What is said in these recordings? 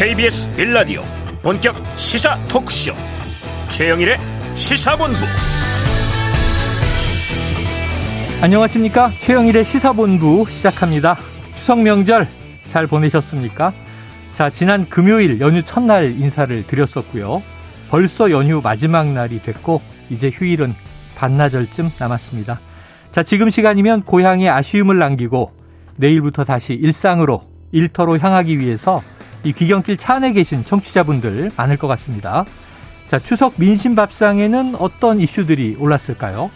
KBS 빌라디오 본격 시사 토크쇼. 최영일의 시사본부. 안녕하십니까? 최영일의 시사본부 시작합니다. 추석 명절 잘 보내셨습니까? 자 지난 금요일 연휴 첫날 인사를 드렸었고요. 벌써 연휴 마지막 날이 됐고 이제 휴일은 반나절쯤 남았습니다. 자 지금 시간이면 고향에 아쉬움을 남기고 내일부터 다시 일상으로 일터로 향하기 위해서 이 귀경길 차 안에 계신 청취자분들 많을 것 같습니다. 자, 추석 민심 밥상에는 어떤 이슈들이 올랐을까요?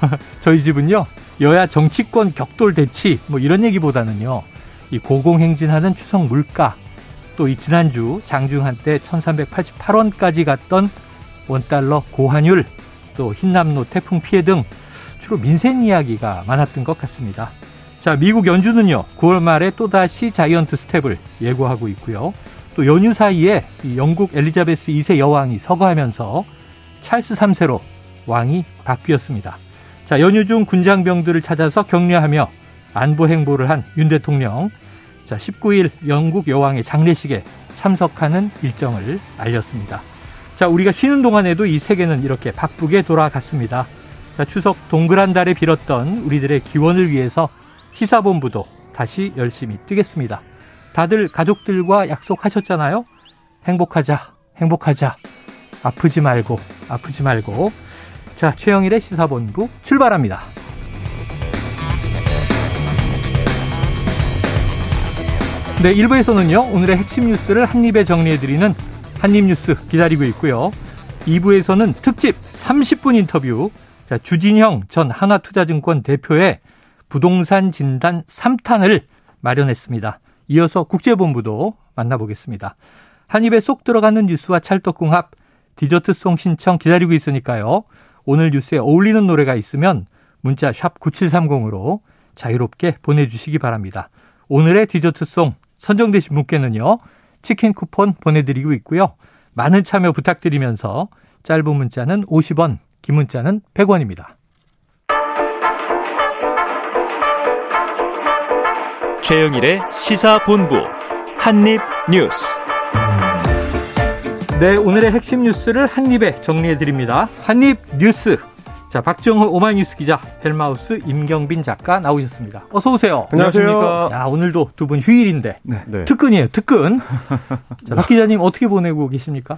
저희 집은요, 여야 정치권 격돌 대치, 뭐 이런 얘기보다는요, 이 고공행진하는 추석 물가, 또 이 지난주 장중 한 때 1388원까지 갔던 원달러 고환율, 또 흰남노 태풍 피해 등 주로 민생 이야기가 많았던 것 같습니다. 자, 미국 연준은요, 9월 말에 또다시 자이언트 스텝을 예고하고 있고요. 또 연휴 사이에 영국 엘리자베스 2세 여왕이 서거하면서 찰스 3세로 왕이 바뀌었습니다. 자, 연휴 중 군장병들을 찾아서 격려하며 안보 행보를 한 윤 대통령. 자, 19일 영국 여왕의 장례식에 참석하는 일정을 알렸습니다. 자, 우리가 쉬는 동안에도 이 세계는 이렇게 바쁘게 돌아갔습니다. 자, 추석 동그란 달에 빌었던 우리들의 기원을 위해서 시사본부도 다시 열심히 뛰겠습니다. 다들 가족들과 약속하셨잖아요? 행복하자, 행복하자. 아프지 말고, 아프지 말고. 자, 최영일의 시사본부 출발합니다. 네, 1부에서는요, 오늘의 핵심 뉴스를 한입에 정리해드리는 한입뉴스 기다리고 있고요. 2부에서는 특집 30분 인터뷰, 자, 주진형 전 하나투자증권 대표의 부동산 진단 3탄을 마련했습니다. 이어서 국제본부도 만나보겠습니다. 한 입에 쏙 들어가는 뉴스와 찰떡궁합, 디저트송 신청 기다리고 있으니까요. 오늘 뉴스에 어울리는 노래가 있으면 문자 샵 9730으로 자유롭게 보내주시기 바랍니다. 오늘의 디저트송 선정되신 분께는요. 치킨 쿠폰 보내드리고 있고요. 많은 참여 부탁드리면서 짧은 문자는 50원, 긴 문자는 100원입니다. 최영일의 시사본부 한입뉴스. 네, 오늘의 핵심 뉴스를 한입에 정리해 드립니다. 한입뉴스. 자, 박정호 오마이뉴스 기자, 헬마우스 임경빈 작가 나오셨습니다. 어서 오세요. 안녕하세요. 야, 오늘도 두 분 휴일인데 네. 네. 특근이에요, 특근. 자, 박 기자님 어떻게 보내고 계십니까?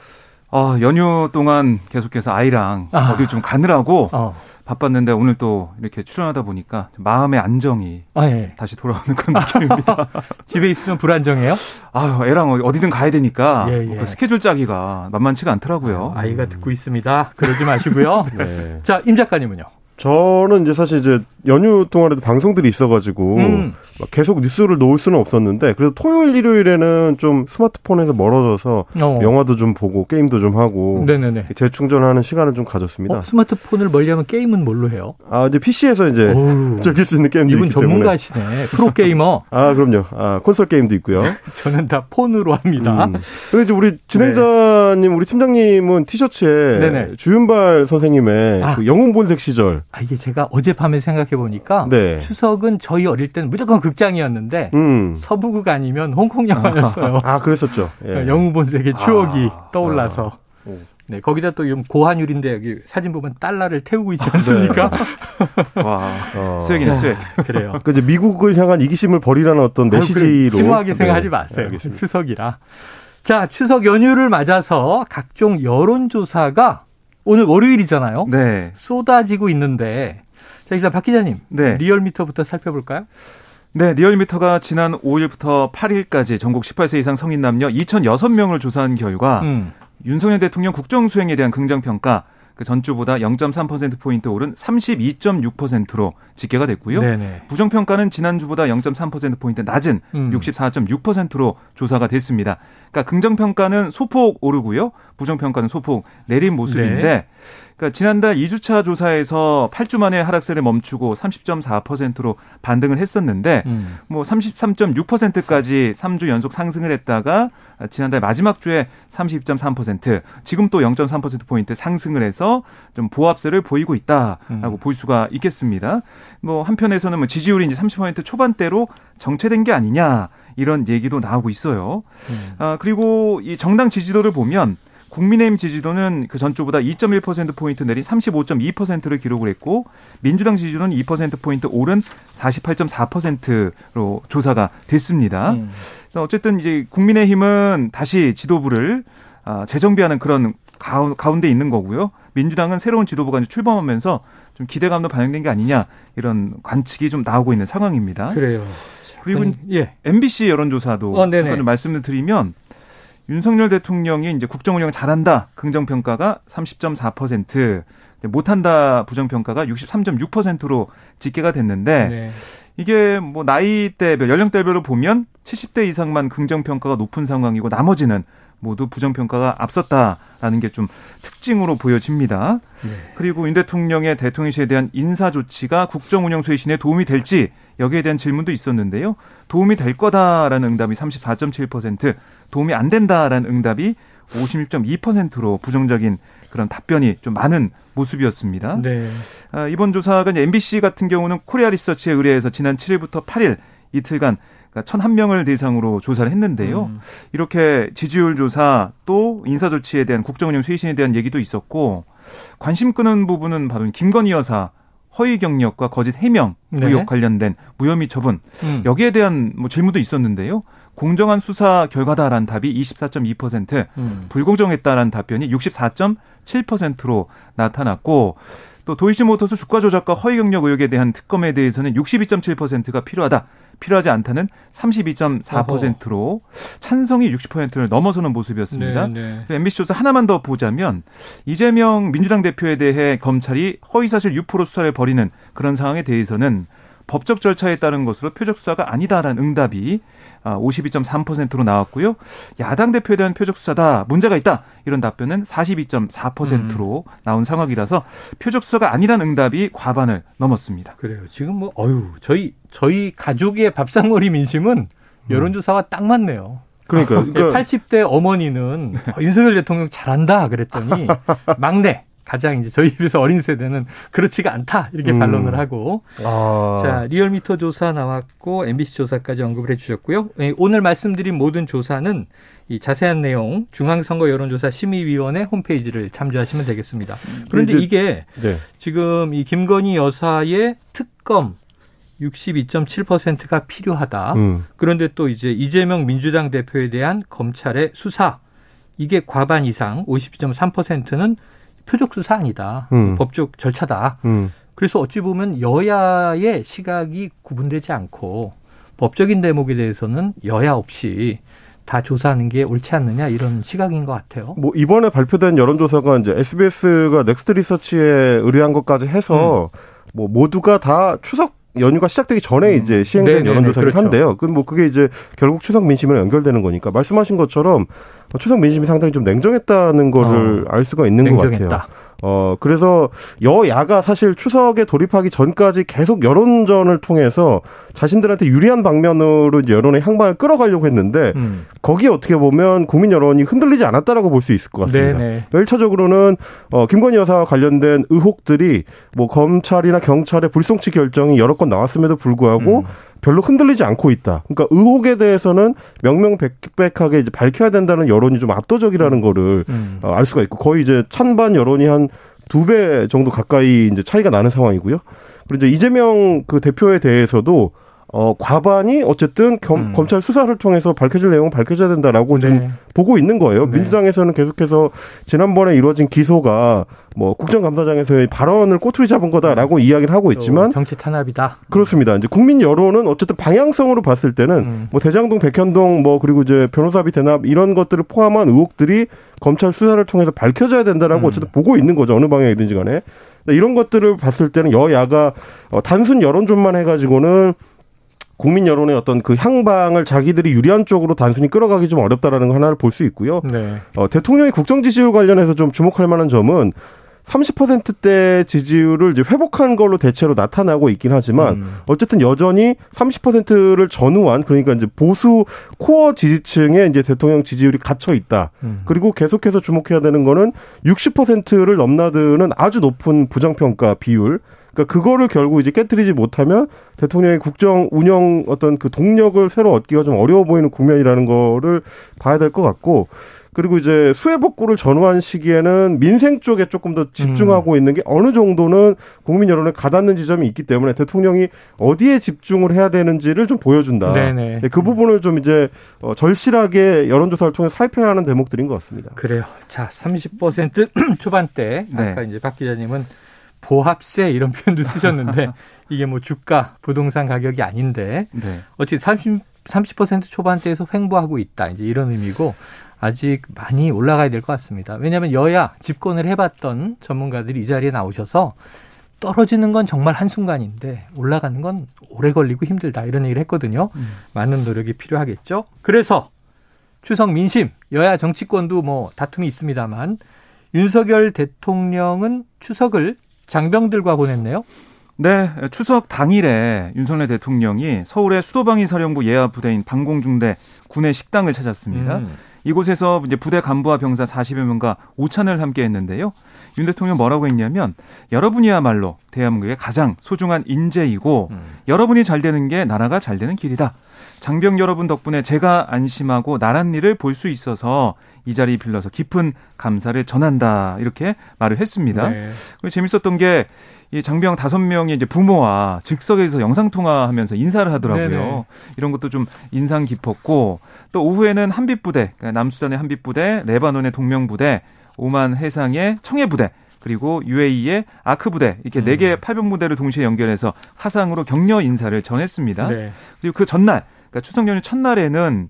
어, 연휴 동안 계속해서 아이랑 아. 어딜 좀 가느라고 어. 바빴는데 오늘 또 이렇게 출연하다 보니까 마음의 안정이 아, 예. 다시 돌아오는 그런 느낌입니다. 집에 있으면 불안정해요? 아, 애랑 어디든 가야 되니까 예, 예. 그 스케줄 짜기가 만만치가 않더라고요. 아, 이가 듣고 있습니다. 그러지 마시고요. 네. 자, 임 작가님은요? 저는 이제 사실 이제 연휴 동안에도 방송들이 있어가지고 음. 계속 뉴스를 놓을 수는 없었는데 그래도 토요일 일요일에는 좀 스마트폰에서 멀어져서 어. 영화도 좀 보고 게임도 좀 하고 네네네. 재충전하는 시간을 좀 가졌습니다. 어, 스마트폰을 멀리하면 게임은 뭘로 해요? 아 이제 PC에서 이제 즐길 수 있는 게임도 이분 전문가시네. 프로 게이머. 아 그럼요. 아 콘솔 게임도 있고요. 저는 다 폰으로 합니다. 음. 근데 이제 우리 진행자님, 네. 우리 팀장님은 티셔츠에 네네. 주윤발 선생님의 아. 그 영웅 본색 시절. 아 이게 제가 어젯밤에 생각해 보니까 네. 추석은 저희 어릴 때는 무조건 극장이었는데 음. 서부극 아니면 홍콩 영화였어요. 아, 아 그랬었죠. 예. 영웅 본색의 추억이 아, 떠올라서. 아. 네, 거기다 또 고환율인데 여기 사진 보면 달러를 태우고 있지 않습니까? 네. 와, 어. 수액이네, 수액. 그래요. 그 이제 미국을 향한 이기심을 버리라는 어떤 메시지로. 심오하게 생각하지 네. 마세요. 네, 추석이라. 자, 추석 연휴를 맞아서 각종 여론조사가 오늘 월요일이잖아요. 네. 쏟아지고 있는데 자, 일단 박 기자님. 네. 리얼미터부터 살펴볼까요? 네, 리얼미터가 지난 5일부터 8일까지 전국 18세 이상 성인 남녀 2,006명을 조사한 결과 음. 윤석열 대통령 국정 수행에 대한 긍정 평가 그 전주보다 0.3% 포인트 오른 32.6%로 집계가 됐고요. 네네. 부정 평가는 지난주보다 0.3% 포인트 낮은 음. 64.6%로 조사가 됐습니다. 그러니까 긍정 평가는 소폭 오르고요. 부정 평가는 소폭 내린 모습인데 네. 그러니까 지난달 2주차 조사에서 8주 만에 하락세를 멈추고 30.4%로 반등을 했었는데 음. 뭐 33.6%까지 3주 연속 상승을 했다가 지난달 마지막 주에 32.3% 지금 또 0.3% 포인트 상승을 해서 좀 보합세를 보이고 있다라고 음. 볼 수가 있겠습니다. 뭐 한편에서는 뭐 지지율이 이제 30% 초반대로 정체된 게 아니냐 이런 얘기도 나오고 있어요. 음. 아 그리고 이 정당 지지도를 보면 국민의힘 지지도는 그 전주보다 2.1%포인트 내린 35.2%를 기록을 했고, 민주당 지지도는 2%포인트 오른 48.4%로 조사가 됐습니다. 음. 그래서 어쨌든 이제 국민의힘은 다시 지도부를 아, 재정비하는 그런 가운데 있는 거고요. 민주당은 새로운 지도부가 이제 출범하면서 좀 기대감도 반영된 게 아니냐 이런 관측이 좀 나오고 있는 상황입니다. 그래요. 그리고 예. MBC 여론조사도 어, 잠깐 좀 말씀을 드리면 윤석열 대통령이 이제 국정 운영 잘한다 긍정 평가가 30.4%, 못한다 부정 평가가 63.6%로 집계가 됐는데 네. 이게 뭐 나이대별 연령대별로 보면 70대 이상만 긍정 평가가 높은 상황이고 나머지는 모두 부정 평가가 앞섰다라는 게 좀 특징으로 보여집니다. 네. 그리고 윤 대통령의 대통령실에 대한 인사 조치가 국정 운영 쇄신에 도움이 될지 여기에 대한 질문도 있었는데요. 도움이 될 거다라는 응답이 34.7%, 도움이 안 된다라는 응답이 56.2%로 부정적인 그런 답변이 좀 많은 모습이었습니다. 네. 아, 이번 조사가 MBC 같은 경우는 코리아 리서치에 의뢰해서 지난 7일부터 8일 이틀간 그러니까 1,001명을 대상으로 조사를 했는데요. 음. 이렇게 지지율 조사 또 인사 조치에 대한 국정운영 쇄신에 대한 얘기도 있었고 관심 끄는 부분은 바로 김건희 여사 허위 경력과 거짓 해명 네. 의혹 네. 관련된 무혐의 처분 음. 여기에 대한 뭐 질문도 있었는데요. 공정한 수사 결과다라는 답이 24.2%, 음. 불공정했다라는 답변이 64.7%로 나타났고 또 도이치모터스 주가 조작과 허위 경력 의혹에 대한 특검에 대해서는 62.7%가 필요하다. 필요하지 않다는 32.4%로 찬성이 60%를 넘어서는 모습이었습니다. 네, 네. MBC 조사 하나만 더 보자면 이재명 민주당 대표에 대해 검찰이 허위사실 유포로 수사를 벌이는 그런 상황에 대해서는 법적 절차에 따른 것으로 표적 수사가 아니다라는 응답이 52.3%로 아, 나왔고요. 야당 대표에 대한 표적 수사다 문제가 있다 이런 답변은 42.4%로 음. 나온 상황이라서 표적 수사가 아니란 응답이 과반을 넘었습니다. 그래요. 지금 뭐 어유 저희 저희 가족의 밥상머리 민심은 여론조사와 딱 맞네요. 그러니까, 그러니까 80대 어머니는 윤석열 대통령 잘한다 그랬더니 막내 가장 이제 저희 집에서 어린 세대는 그렇지가 않다 이렇게 음. 반론을 하고 아. 자 리얼미터 조사 나왔고 MBC 조사까지 언급을 해주셨고요. 예, 오늘 말씀드린 모든 조사는 이 자세한 내용 중앙선거 여론조사 심의위원회 홈페이지를 참조하시면 되겠습니다. 그런데 이게 네. 지금 이 김건희 여사의 특검 62.7%가 필요하다. 음. 그런데 또 이제 이재명 민주당 대표에 대한 검찰의 수사 이게 과반 이상 52.3%는 표적 수사 아니다. 음. 법적 절차다. 음. 그래서 어찌 보면 여야의 시각이 구분되지 않고 법적인 대목에 대해서는 여야 없이 다 조사하는 게 옳지 않느냐 이런 시각인 것 같아요. 뭐 이번에 발표된 여론조사가 이제 SBS가 넥스트 리서치에 의뢰한 것까지 해서 음. 뭐 모두가 다 추석 연휴가 시작되기 전에 음. 이제 시행된 여론조사를 그렇죠. 한대요. 그뭐 그게 이제 결국 추석 민심으로 연결되는 거니까 말씀하신 것처럼 추석 민심이 상당히 좀 냉정했다는 거를 어, 알 수가 있는 냉정했다. 것 같아요. 어, 그래서 여야가 사실 추석에 돌입하기 전까지 계속 여론전을 통해서 자신들한테 유리한 방면으로 이제 여론의 향방을 끌어가려고 했는데 음. 거기에 어떻게 보면 국민 여론이 흔들리지 않았다라고 볼 수 있을 것 같습니다. 네네. 1차적으로는 어, 김건희 여사와 관련된 의혹들이 뭐 검찰이나 경찰의 불송치 결정이 여러 건 나왔음에도 불구하고 음. 별로 흔들리지 않고 있다. 그러니까 의혹에 대해서는 명명백백하게 이제 밝혀야 된다는 여론이 좀 압도적이라는 거를 음. 어, 알 수가 있고 거의 이제 찬반 여론이 한 두 배 정도 가까이 이제 차이가 나는 상황이고요. 그리고 이제 이재명 그 대표에 대해서도 어, 과반이 어쨌든 겸, 음. 검찰 수사를 통해서 밝혀질 내용은 밝혀져야 된다라고 네. 지금 보고 있는 거예요. 네. 민주당에서는 계속해서 지난번에 이루어진 기소가 뭐 국정감사장에서의 발언을 꼬투리 잡은 거다라고 네. 이야기를 하고 있지만 정치 탄압이다. 그렇습니다. 이제 국민 여론은 어쨌든 방향성으로 봤을 때는 음. 뭐 대장동, 백현동 뭐 그리고 이제 변호사비 대납 이런 것들을 포함한 의혹들이 검찰 수사를 통해서 밝혀져야 된다라고 음. 어쨌든 보고 있는 거죠. 어느 방향이든지 간에. 이런 것들을 봤을 때는 여야가 어, 단순 여론전만 해가지고는 국민 여론의 어떤 그 향방을 자기들이 유리한 쪽으로 단순히 끌어가기 좀 어렵다라는 거 하나를 볼 수 있고요. 네. 어, 대통령의 국정 지지율 관련해서 좀 주목할 만한 점은 30%대 지지율을 이제 회복한 걸로 대체로 나타나고 있긴 하지만 음. 어쨌든 여전히 30%를 전후한 그러니까 이제 보수 코어 지지층에 이제 대통령 지지율이 갇혀 있다. 음. 그리고 계속해서 주목해야 되는 거는 60%를 넘나드는 아주 높은 부정평가 비율. 그러니까 그거를 결국 이제 깨뜨리지 못하면 대통령의 국정 운영 어떤 그 동력을 새로 얻기가 좀 어려워 보이는 국면이라는 거를 봐야 될 것 같고 그리고 이제 수해 복구를 전후한 시기에는 민생 쪽에 조금 더 집중하고 음. 있는 게 어느 정도는 국민 여론에 가닿는 지점이 있기 때문에 대통령이 어디에 집중을 해야 되는지를 좀 보여준다. 네네. 네, 그 부분을 좀 이제 어, 절실하게 여론조사를 통해 살펴야 하는 대목들인 것 같습니다. 그래요. 자, 30% 초반대 네. 아까 이제 박 기자님은 보합세 이런 표현도 쓰셨는데 이게 뭐 주가 부동산 가격이 아닌데 네. 어찌 30 30% 초반대에서 횡보하고 있다. 이제 이런 의미고 아직 많이 올라가야 될 것 같습니다. 왜냐하면 여야 집권을 해봤던 전문가들이 이 자리에 나오셔서 떨어지는 건 정말 한순간인데 올라가는 건 오래 걸리고 힘들다 이런 얘기를 했거든요. 음. 많은 노력이 필요하겠죠. 그래서 추석 민심 여야 정치권도 뭐 다툼이 있습니다만 윤석열 대통령은 추석을 장병들과 보냈네요. 네, 추석 당일에 윤석열 대통령이 서울의 수도방위 사령부 예하 부대인 방공중대 군의 식당을 찾았습니다. 음. 이곳에서 이제 부대 간부와 병사 40여 명과 오찬을 함께 했는데요. 윤 대통령 뭐라고 했냐면 여러분이야말로 대한민국의 가장 소중한 인재이고 음. 여러분이 잘 되는 게 나라가 잘 되는 길이다. 장병 여러분 덕분에 제가 안심하고 나란 일을 볼 수 있어서 이 자리 빌려서 깊은 감사를 전한다. 이렇게 말을 했습니다. 네. 재밌었던 게 이 장병 다섯 명이 이제 부모와 즉석에서 영상 통화하면서 인사를 하더라고요. 네네. 이런 것도 좀 인상 깊었고 또 오후에는 한빛 부대, 그러니까 남수단의 한빛 부대, 레바논의 동명 부대, 오만 해상의 청해 부대, 그리고 UAE의 아크 부대 이렇게 네 음. 개의 파병 무대를 동시에 연결해서 화상으로 격려 인사를 전했습니다. 네. 그리고 그 전날, 그러니까 추석 연휴 첫날에는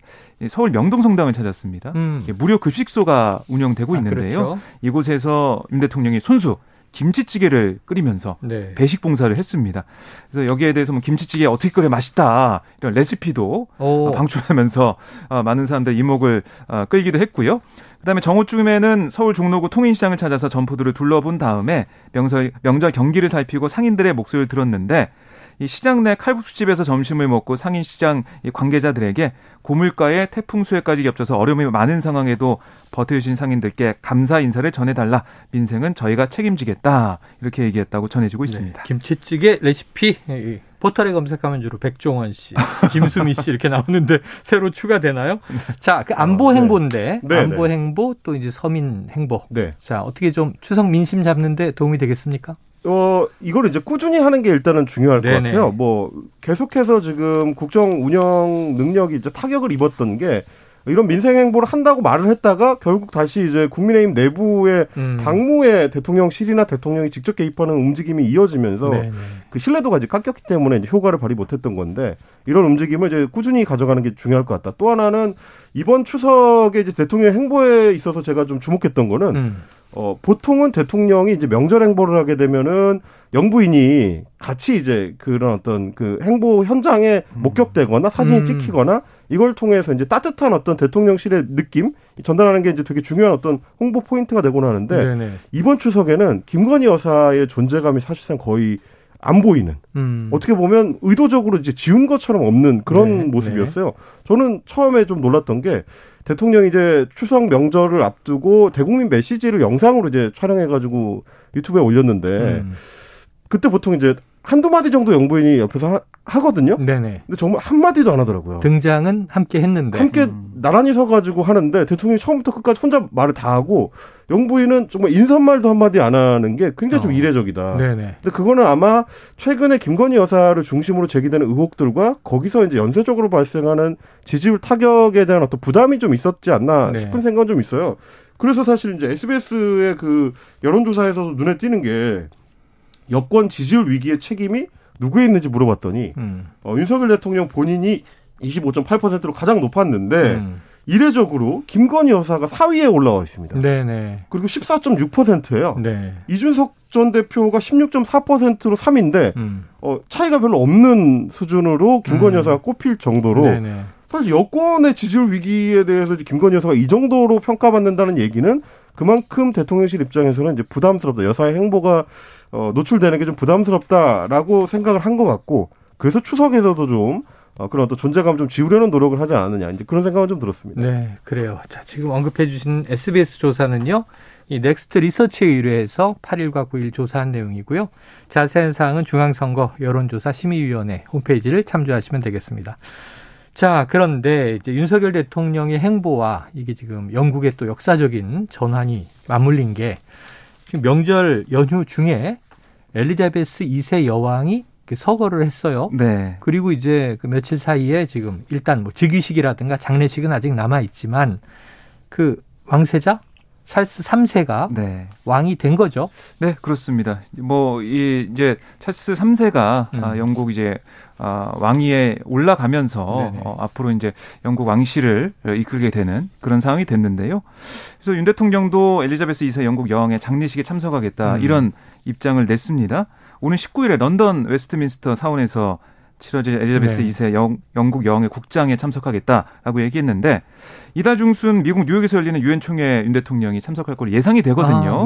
서울 명동성당을 찾았습니다. 음. 무료 급식소가 운영되고 아, 있는데요. 그렇죠. 이곳에서 윤 대통령이 손수 김치찌개를 끓이면서 네. 배식 봉사를 했습니다. 그래서 여기에 대해서 뭐 김치찌개 어떻게 끓여 맛있다 이런 레시피도 오. 방출하면서 어, 많은 사람들 이목을 어, 끌기도 했고요. 그다음에 정오쯤에는 서울 종로구 통인시장을 찾아서 점포들을 둘러본 다음에 명절, 명절 경기를 살피고 상인들의 목소리를 들었는데 이 시장 내 칼국수집에서 점심을 먹고 상인 시장 관계자들에게 고물가에 태풍 수해까지 겹쳐서 어려움이 많은 상황에도 버텨주신 상인들께 감사 인사를 전해달라. 민생은 저희가 책임지겠다. 이렇게 얘기했다고 전해지고 네, 있습니다. 네, 김치찌개 레시피 포털에 검색하면 주로 백종원 씨, 김수미 씨 이렇게 나오는데 새로 추가되나요? 자, 그 안보 아, 네. 행보인데 네. 안보 네. 행보 또 이제 서민 행보. 네. 자, 어떻게 좀 추석 민심 잡는데 도움이 되겠습니까? 어, 이걸 이제 꾸준히 하는 게 일단은 중요할 네네. 것 같아요. 뭐, 계속해서 지금 국정 운영 능력이 이제 타격을 입었던 게 이런 민생 행보를 한다고 말을 했다가 결국 다시 이제 국민의힘 내부의 음. 당무의 대통령실이나 대통령이 직접 개입하는 움직임이 이어지면서 네네. 그 신뢰도가 이제 깎였기 때문에 이제 효과를 발휘 못했던 건데 이런 움직임을 이제 꾸준히 가져가는 게 중요할 것 같다. 또 하나는 이번 추석에 이제 대통령 행보에 있어서 제가 좀 주목했던 거는 음. 어, 보통은 대통령이 이제 명절 행보를 하게 되면은 영부인이 같이 이제 그런 어떤 그 행보 현장에 음. 목격되거나 사진이 음. 찍히거나 이걸 통해서 이제 따뜻한 어떤 대통령실의 느낌 전달하는 게 이제 되게 중요한 어떤 홍보 포인트가 되곤 하는데 네네. 이번 추석에는 김건희 여사의 존재감이 사실상 거의 안 보이는 음. 어떻게 보면 의도적으로 이제 지운 것처럼 없는 그런 네, 모습이었어요. 네. 저는 처음에 좀 놀랐던 게 대통령이 이제 추석 명절을 앞두고 대국민 메시지를 영상으로 이제 촬영해가지고 유튜브에 올렸는데 음. 그때 보통 이제 한두 마디 정도 영부인이 옆에서 하, 거든요 네네. 근데 정말 한 마디도 안 하더라고요. 등장은 함께 했는데. 함께 음. 나란히 서가지고 하는데 대통령이 처음부터 끝까지 혼자 말을 다 하고 영부인은 정말 인사말도 한 마디 안 하는 게 굉장히 어. 좀 이례적이다. 네네. 근데 그거는 아마 최근에 김건희 여사를 중심으로 제기되는 의혹들과 거기서 이제 연쇄적으로 발생하는 지지율 타격에 대한 어떤 부담이 좀 있었지 않나 네. 싶은 생각은 좀 있어요. 그래서 사실 이제 SBS의 그 여론조사에서도 눈에 띄는 게 여권 지지율 위기의 책임이 누구에 있는지 물어봤더니 음. 어, 윤석열 대통령 본인이 25.8%로 가장 높았는데 음. 이례적으로 김건희 여사가 4위에 올라와 있습니다. 네네. 그리고 14.6%예요. 네. 이준석 전 대표가 16.4%로 3위인데 음. 어, 차이가 별로 없는 수준으로 김건희 음. 여사가 꼽힐 정도로 네네. 사실 여권의 지지율 위기에 대해서 김건희 여사가 이 정도로 평가받는다는 얘기는 그만큼 대통령실 입장에서는 이제 부담스럽다. 여사의 행보가 어, 노출되는 게 좀 부담스럽다라고 생각을 한 것 같고 그래서 추석에서도 좀 어, 그런 어떤 존재감 좀 지우려는 노력을 하지 않았느냐 이제 그런 생각은 좀 들었습니다. 네, 그래요. 자, 지금 언급해 주신 SBS 조사는요. 이 넥스트 리서치에 의뢰해서 8일과 9일 조사한 내용이고요. 자세한 사항은 중앙선거 여론조사 심의위원회 홈페이지를 참조하시면 되겠습니다. 자, 그런데 이제 윤석열 대통령의 행보와 이게 지금 영국의 또 역사적인 전환이 맞물린 게 지금 명절 연휴 중에 엘리자베스 2세 여왕이 서거를 했어요. 네. 그리고 이제 그 며칠 사이에 지금 일단 뭐 즉위식이라든가 장례식은 아직 남아 있지만 그 왕세자 찰스 3세가 네. 왕이 된 거죠. 네, 그렇습니다. 뭐 이 이제 찰스 3세가 음. 아, 영국 이제 아, 왕위에 올라가면서 어, 앞으로 이제 영국 왕실을 이끌게 되는 그런 상황이 됐는데요. 그래서 윤 대통령도 엘리자베스 2세 영국 여왕의 장례식에 참석하겠다 음. 이런 입장을 냈습니다. 오는 19일에 런던 웨스트민스터 사원에서 치러질 엘리자베스 네. 2세 영, 영국 여왕의 국장에 참석하겠다라고 얘기했는데 이달 중순 미국 뉴욕에서 열리는 유엔 총회 윤 대통령이 참석할 걸로 예상이 되거든요. 아,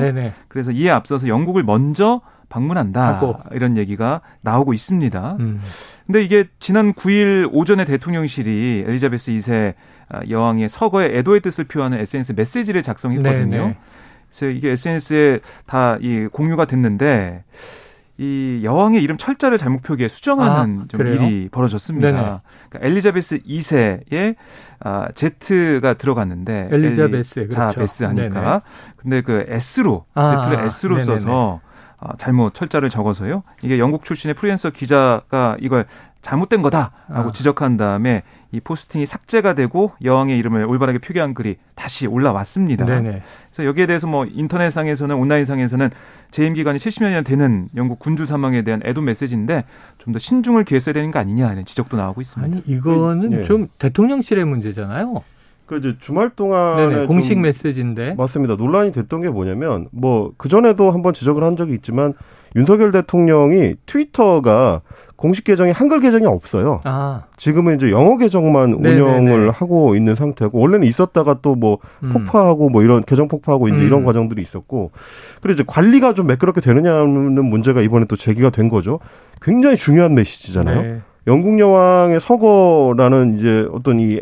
그래서 이에 앞서서 영국을 먼저 방문한다 하고. 이런 얘기가 나오고 있습니다. 음. 근데 이게 지난 9일 오전에 대통령실이 엘리자베스 2세 여왕의 서거에 애도의 뜻을 표하는 SNS 메시지를 작성했거든요. 네네. 그래서 이게 SNS에 다 이 공유가 됐는데 이 여왕의 이름 철자를 잘못 표기해 수정하는 아, 좀 일이 벌어졌습니다. 그러니까 엘리자베스 2세의 아, Z가 들어갔는데 엘리자베스 엘리, 그렇죠. 자 베스 하니까 네네. 근데 그 S로 아, Z를 S로 네네네. 써서 아, 잘못 철자를 적어서요. 이게 영국 출신의 프리랜서 기자가 이걸 잘못된 거다라고 아. 지적한 다음에 이 포스팅이 삭제가 되고 여왕의 이름을 올바르게 표기한 글이 다시 올라왔습니다. 네네. 그래서 여기에 대해서 뭐 인터넷상에서는 온라인상에서는 재임 기간이 70년이나 되는 영국 군주 사망에 대한 애도 메시지인데 좀 더 신중을 기했어야 되는 거 아니냐 하는 지적도 나오고 있습니다. 아니 이거는 네. 좀 대통령실의 문제잖아요. 그 이제 주말 동안에 공식 메시지인데 맞습니다. 논란이 됐던 게 뭐냐면 뭐그 전에도 한번 지적을 한 적이 있지만 윤석열 대통령이 트위터가 공식 계정이 한글 계정이 없어요. 아. 지금은 이제 영어 계정만 네네네. 운영을 하고 있는 상태고 원래는 있었다가 또뭐 음. 폭파하고 뭐 이런 계정 폭파하고 이제 음. 이런 과정들이 있었고 그리고 이제 관리가 좀 매끄럽게 되느냐는 문제가 이번에 또 제기가 된 거죠. 굉장히 중요한 메시지잖아요. 네. 영국 여왕의 서거라는 이제 어떤 이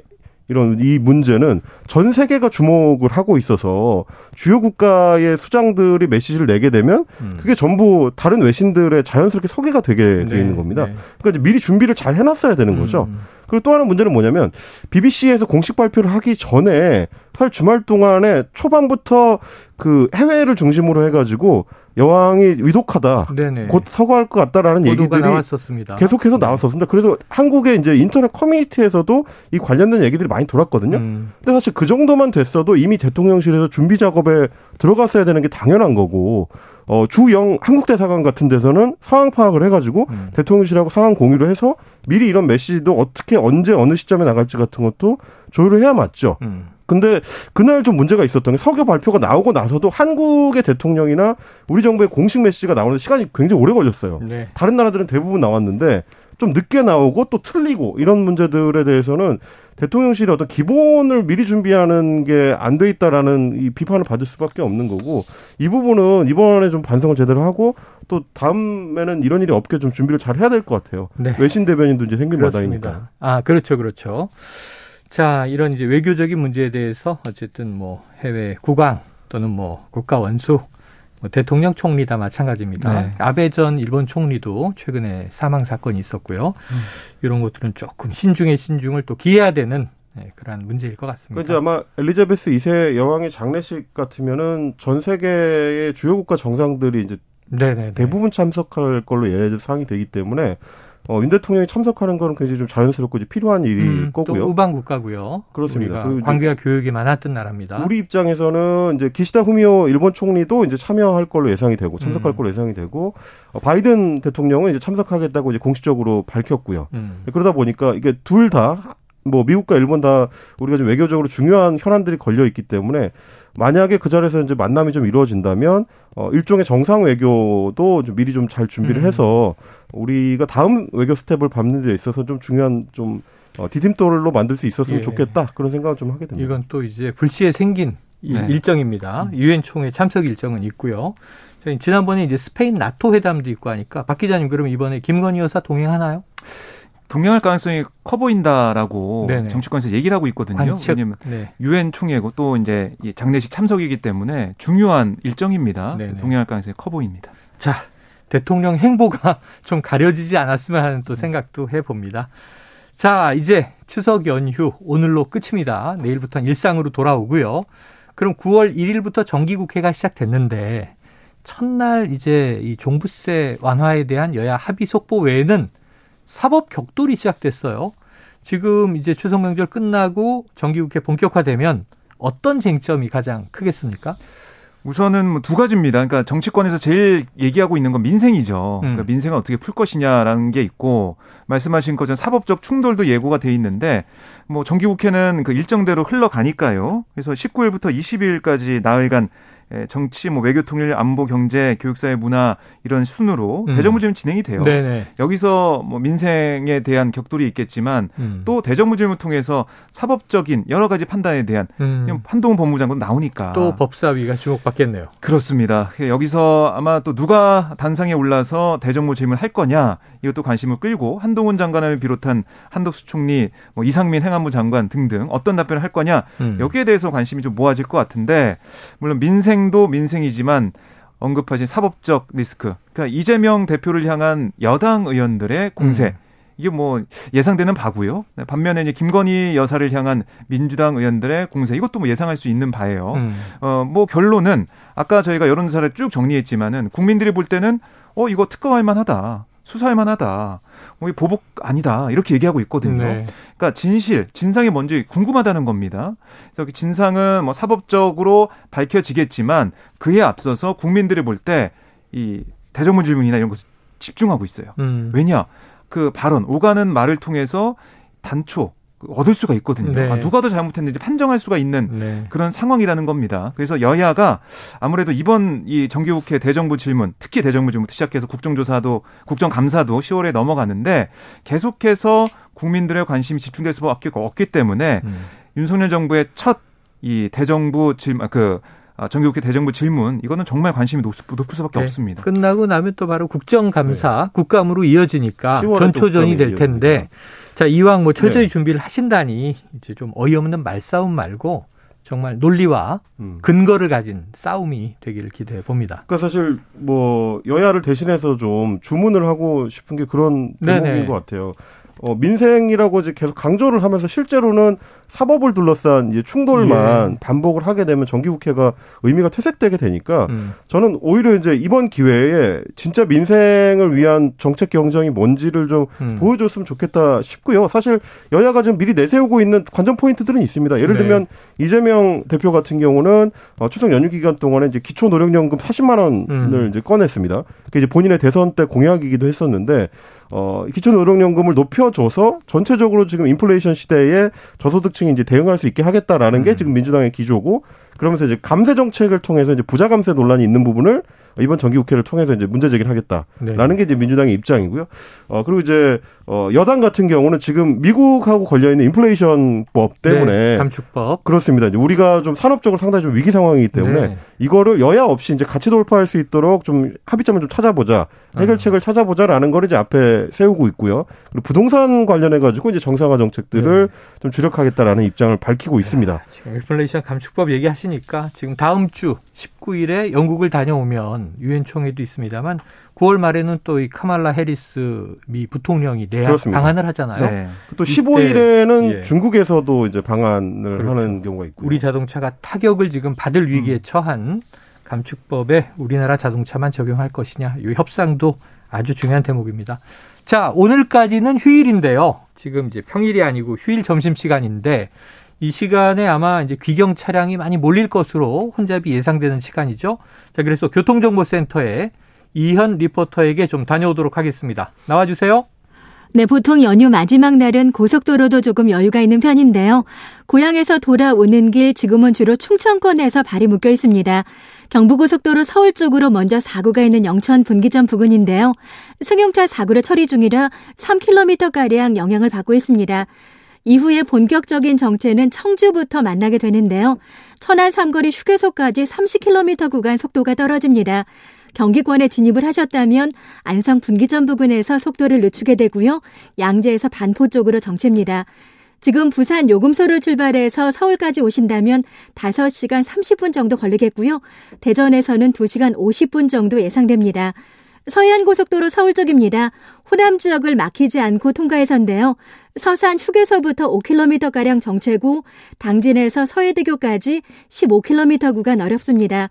이런 이 문제는 전 세계가 주목을 하고 있어서 주요 국가의 수장들이 메시지를 내게 되면 음. 그게 전부 다른 외신들의 자연스럽게 소개가 되게 네, 돼 있는 겁니다. 네. 그러니까 미리 준비를 잘 해놨어야 되는 거죠. 음. 그리고 또 하나 문제는 뭐냐면 BBC에서 공식 발표를 하기 전에 사 주말 동안에 초반부터 그 해외를 중심으로 해가지고 여왕이 위독하다. 네네. 곧 서거할 것 같다라는 얘기들이 나왔었습니다. 계속해서 네. 나왔었습니다. 그래서 한국의 이제 인터넷 커뮤니티에서도 이 관련된 얘기들이 많이 돌았거든요. 음. 근데 사실 그 정도만 됐어도 이미 대통령실에서 준비 작업에 들어갔어야 되는 게 당연한 거고 어, 주영 한국 대사관 같은 데서는 상황 파악을 해가지고 음. 대통령실하고 상황 공유를 해서 미리 이런 메시지도 어떻게 언제 어느 시점에 나갈지 같은 것도 조율을 해야 맞죠. 음. 근데 그날 좀 문제가 있었던 게 서교 발표가 나오고 나서도 한국의 대통령이나 우리 정부의 공식 메시지가 나오는 시간이 굉장히 오래 걸렸어요. 네. 다른 나라들은 대부분 나왔는데 좀 늦게 나오고 또 틀리고 이런 문제들에 대해서는 대통령실이 어떤 기본을 미리 준비하는 게 안 돼 있다라는 이 비판을 받을 수밖에 없는 거고 이 부분은 이번에 좀 반성을 제대로 하고 또 다음에는 이런 일이 없게 좀 준비를 잘 해야 될 것 같아요. 네. 외신 대변인도 이제 생긴 마당이니까. 아 그렇죠, 그렇죠. 자 이런 이제 외교적인 문제에 대해서 어쨌든 뭐 해외 국왕 또는 뭐 국가 원수 뭐 대통령 총리 다 마찬가지입니다. 네. 아베 전 일본 총리도 최근에 사망 사건이 있었고요. 음. 이런 것들은 조금 신중에 신중을 또 기해야 되는 네, 그러한 문제일 것 같습니다. 그러니까 아마 엘리자베스 2세 여왕의 장례식 같으면은 전 세계의 주요 국가 정상들이 이제 네네네. 대부분 참석할 걸로 예상이 되기 때문에 어, 윤 대통령이 참석하는 거는 굉장히 좀 자연스럽고 이제 필요한 일일 음, 거고요. 우방 국가고요. 그렇습니다. 관계와 교육이 많았던 나라입니다. 우리 입장에서는 이제 기시다 후미오 일본 총리도 이제 참여할 걸로 예상이 되고 참석할 음. 걸로 예상이 되고 어, 바이든 대통령은 이제 참석하겠다고 이제 공식적으로 밝혔고요. 음. 그러다 보니까 이게 둘 다 뭐 미국과 일본 다 우리가 좀 외교적으로 중요한 현안들이 걸려 있기 때문에 만약에 그 자리에서 이제 만남이 좀 이루어진다면 어 일종의 정상 외교도 좀 미리 좀 잘 준비를 음. 해서 우리가 다음 외교 스텝을 밟는 데 있어서 좀 중요한 좀 어, 디딤돌로 만들 수 있었으면 예. 좋겠다 그런 생각을 좀 하게 됩니다. 이건 또 이제 불시에 생긴 네. 일정입니다. 유엔 총회 참석 일정은 있고요. 저희 지난번에 이제 스페인 나토 회담도 있고 하니까 박 기자님 그럼 이번에 김건희 여사 동행하나요? 동행할 가능성이 커 보인다라고 네네. 정치권에서 얘기를 하고 있거든요. 관측. 왜냐하면 네. 유엔 총회고 또 이제 장례식 참석이기 때문에 중요한 일정입니다. 네네. 동행할 가능성이 커 보입니다. 자, 대통령 행보가 좀 가려지지 않았으면 하는 또 생각도 해봅니다. 자, 이제 추석 연휴 오늘로 끝입니다. 내일부터는 일상으로 돌아오고요. 그럼 9월 1일부터 정기국회가 시작됐는데 첫날 이제 이 종부세 완화에 대한 여야 합의 속보 외에는 사법 격돌이 시작됐어요. 지금 이제 추석 명절 끝나고 정기국회 본격화되면 어떤 쟁점이 가장 크겠습니까? 우선은 뭐 두 가지입니다. 그러니까 정치권에서 제일 얘기하고 있는 건 민생이죠. 그러니까 음. 민생을 어떻게 풀 것이냐라는 게 있고 말씀하신 것처럼 사법적 충돌도 예고가 돼 있는데 뭐 정기국회는 그 일정대로 흘러가니까요. 그래서 19일부터 20일까지 나흘간 예, 정치, 뭐 외교 통일, 안보, 경제, 교육사회, 문화 이런 순으로 음. 대정부질문 진행이 돼요. 네네. 여기서 뭐 민생에 대한 격돌이 있겠지만 음. 또 대정부질문 통해서 사법적인 여러 가지 판단에 대한 음. 한동훈 법무장관 나오니까 또 법사위가 주목받겠네요. 그렇습니다. 여기서 아마 또 누가 단상에 올라서 대정부 질문 할 거냐 이것도 관심을 끌고 한동훈 장관을 비롯한 한덕수 총리, 뭐 이상민 행안부 장관 등등 어떤 답변을 할 거냐 음. 여기에 대해서 관심이 좀 모아질 것 같은데 물론 민생도 민생이지만 언급하신 사법적 리스크, 그러니까 이재명 대표를 향한 여당 의원들의 공세. 음. 이게 뭐 예상되는 바고요. 네, 반면에 이제 김건희 여사를 향한 민주당 의원들의 공세 이것도 뭐 예상할 수 있는 바예요. 음. 어뭐 결론은 아까 저희가 여론조사를 쭉 정리했지만은 국민들이 볼 때는 어 이거 특검할 만하다. 수사할 만하다. 뭐 보복 아니다. 이렇게 얘기하고 있거든요. 네. 그러니까 진실, 진상이 먼저 궁금하다는 겁니다. 그래서 그 진상은 뭐 사법적으로 밝혀지겠지만 그에 앞서서 국민들이 볼 때 이 대정부 질문이나 이런 것을 집중하고 있어요. 음. 왜냐? 그 발언, 오가는 말을 통해서 단초 얻을 수가 있거든요. 네. 아, 누가 더 잘못했는지 판정할 수가 있는 네. 그런 상황이라는 겁니다. 그래서 여야가 아무래도 이번 이 정기국회 대정부 질문, 특히 대정부 질문부터 시작해서 국정조사도 국정감사도 10월에 넘어가는데 계속해서 국민들의 관심이 집중될 수밖에 없기 때문에 음. 윤석열 정부의 첫 이 대정부 질문 그 아, 정기국회 대정부 질문 이거는 정말 관심이 높, 높을 수밖에 네. 없습니다. 끝나고 나면 또 바로 국정감사 네. 국감으로 이어지니까 전초전이 될 텐데 자 이왕 뭐 철저히 네. 준비를 하신다니 이제 좀 어이없는 말싸움 말고 정말 논리와 음. 근거를 가진 싸움이 되기를 기대해 봅니다. 그러니까 사실 뭐 여야를 대신해서 좀 주문을 하고 싶은 게 그런 대목인 것 같아요. 어, 민생이라고 이제 계속 강조를 하면서 실제로는 사법을 둘러싼 이제 충돌만 예. 반복을 하게 되면 정기국회가 의미가 퇴색되게 되니까 음. 저는 오히려 이제 이번 기회에 진짜 민생을 위한 정책 경쟁이 뭔지를 좀 음. 보여줬으면 좋겠다 싶고요. 사실 여야가 지금 미리 내세우고 있는 관전 포인트들은 있습니다. 예를 네. 들면 이재명 대표 같은 경우는 어, 추석 연휴 기간 동안에 이제 기초 노령연금 40만 원을 음. 이제 꺼냈습니다. 그게 이제 본인의 대선 때 공약이기도 했었는데 어, 기초노령연금을 높여줘서 전체적으로 지금 인플레이션 시대에 저소득층이 이제 대응할 수 있게 하겠다라는 게 음. 지금 민주당의 기조고 그러면서 이제 감세 정책을 통해서 이제 부자 감세 논란이 있는 부분을 이번 정기국회를 통해서 이제 문제 제기를 하겠다라는 네. 게 이제 민주당의 입장이고요. 어 그리고 이제 어 여당 같은 경우는 지금 미국하고 걸려 있는 인플레이션법 때문에 네, 감축법 그렇습니다. 이제 우리가 좀 산업적으로 상당히 좀 위기 상황이기 때문에 네. 이거를 여야 없이 이제 같이 돌파할 수 있도록 좀 합의점을 좀 찾아보자 해결책을 음. 찾아보자라는 걸 이제 앞에 세우고 있고요. 그리고 부동산 관련해 가지고 이제 정상화 정책들을 네. 좀 주력하겠다라는 입장을 밝히고 있습니다. 지금 인플레이션 감축법 얘기하시니까 지금 다음 주 19일에 영국을 다녀오면 유엔 총회도 있습니다만 9월 말에는 또 이 카말라 해리스 미 부통령이 내야 그렇습니다. 방한을 하잖아요. 네. 또 15일에는 예. 중국에서도 이제 방한을 그렇죠. 하는 경우가 있고 우리 자동차가 타격을 지금 받을 위기에 음. 처한 감축법에 우리나라 자동차만 적용할 것이냐 이 협상도 아주 중요한 대목입니다. 자 오늘까지는 휴일인데요. 지금 이제 평일이 아니고 휴일 점심 시간인데 이 시간에 아마 이제 귀경 차량이 많이 몰릴 것으로 혼잡이 예상되는 시간이죠. 자, 그래서 교통정보센터에 이현 리포터에게 좀 다녀오도록 하겠습니다. 나와주세요. 네, 보통 연휴 마지막 날은 고속도로도 조금 여유가 있는 편인데요. 고향에서 돌아오는 길 지금은 주로 충청권에서 발이 묶여 있습니다. 경부고속도로 서울 쪽으로 먼저 사고가 있는 영천 분기점 부근인데요. 승용차 사고를 처리 중이라 3km가량 영향을 받고 있습니다. 이후에 본격적인 정체는 청주부터 만나게 되는데요. 천안 삼거리 휴게소까지 30km 구간 속도가 떨어집니다. 경기권에 진입을 하셨다면 안성 분기점 부근에서 속도를 늦추게 되고요. 양재에서 반포 쪽으로 정체입니다. 지금 부산 요금소를 출발해서 서울까지 오신다면 5시간 30분 정도 걸리겠고요. 대전에서는 2시간 50분 정도 예상됩니다. 서해안 고속도로 서울 쪽입니다. 호남 지역을 막히지 않고 통과해서인데요. 서산 휴게소부터 5km가량 정체고 당진에서 서해대교까지 15km 구간 어렵습니다.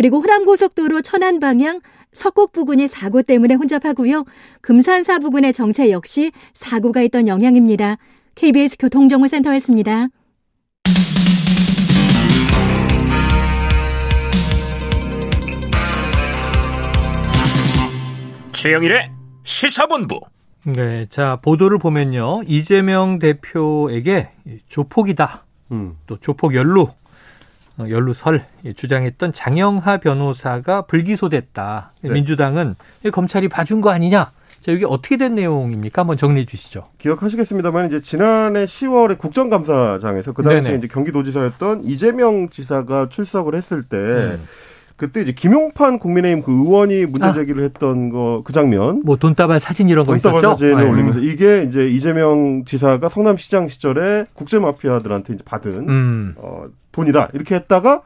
그리고 호남고속도로 천안 방향 석곡 부근이 사고 때문에 혼잡하고요. 금산사 부근의 정체 역시 사고가 있던 영향입니다. KBS 교통정보센터였습니다. 최영일의 시사본부. 네, 자 보도를 보면요 이재명 대표에게 조폭이다, 음. 또 조폭 연루, 어, 연루설 주장했던 장영하 변호사가 불기소됐다. 네. 민주당은 검찰이 봐준 거 아니냐? 자, 이게 어떻게 된 내용입니까? 한번 정리해 주시죠. 기억하시겠습니다만 이제 지난해 10월에 국정감사장에서 그 당시에 이제 경기도지사였던 이재명 지사가 출석을 했을 때 음. 그때 이제 김용판 국민의힘 그 의원이 문제 아. 제기를 아. 했던 거 그 장면. 뭐 돈다발 사진 이런 거 돈다발 있었죠? 사진을 네. 올리면서 이게 이제 이재명 지사가 성남시장 시절에 국제 마피아들한테 이제 받은 음. 어, 돈이다 이렇게 했다가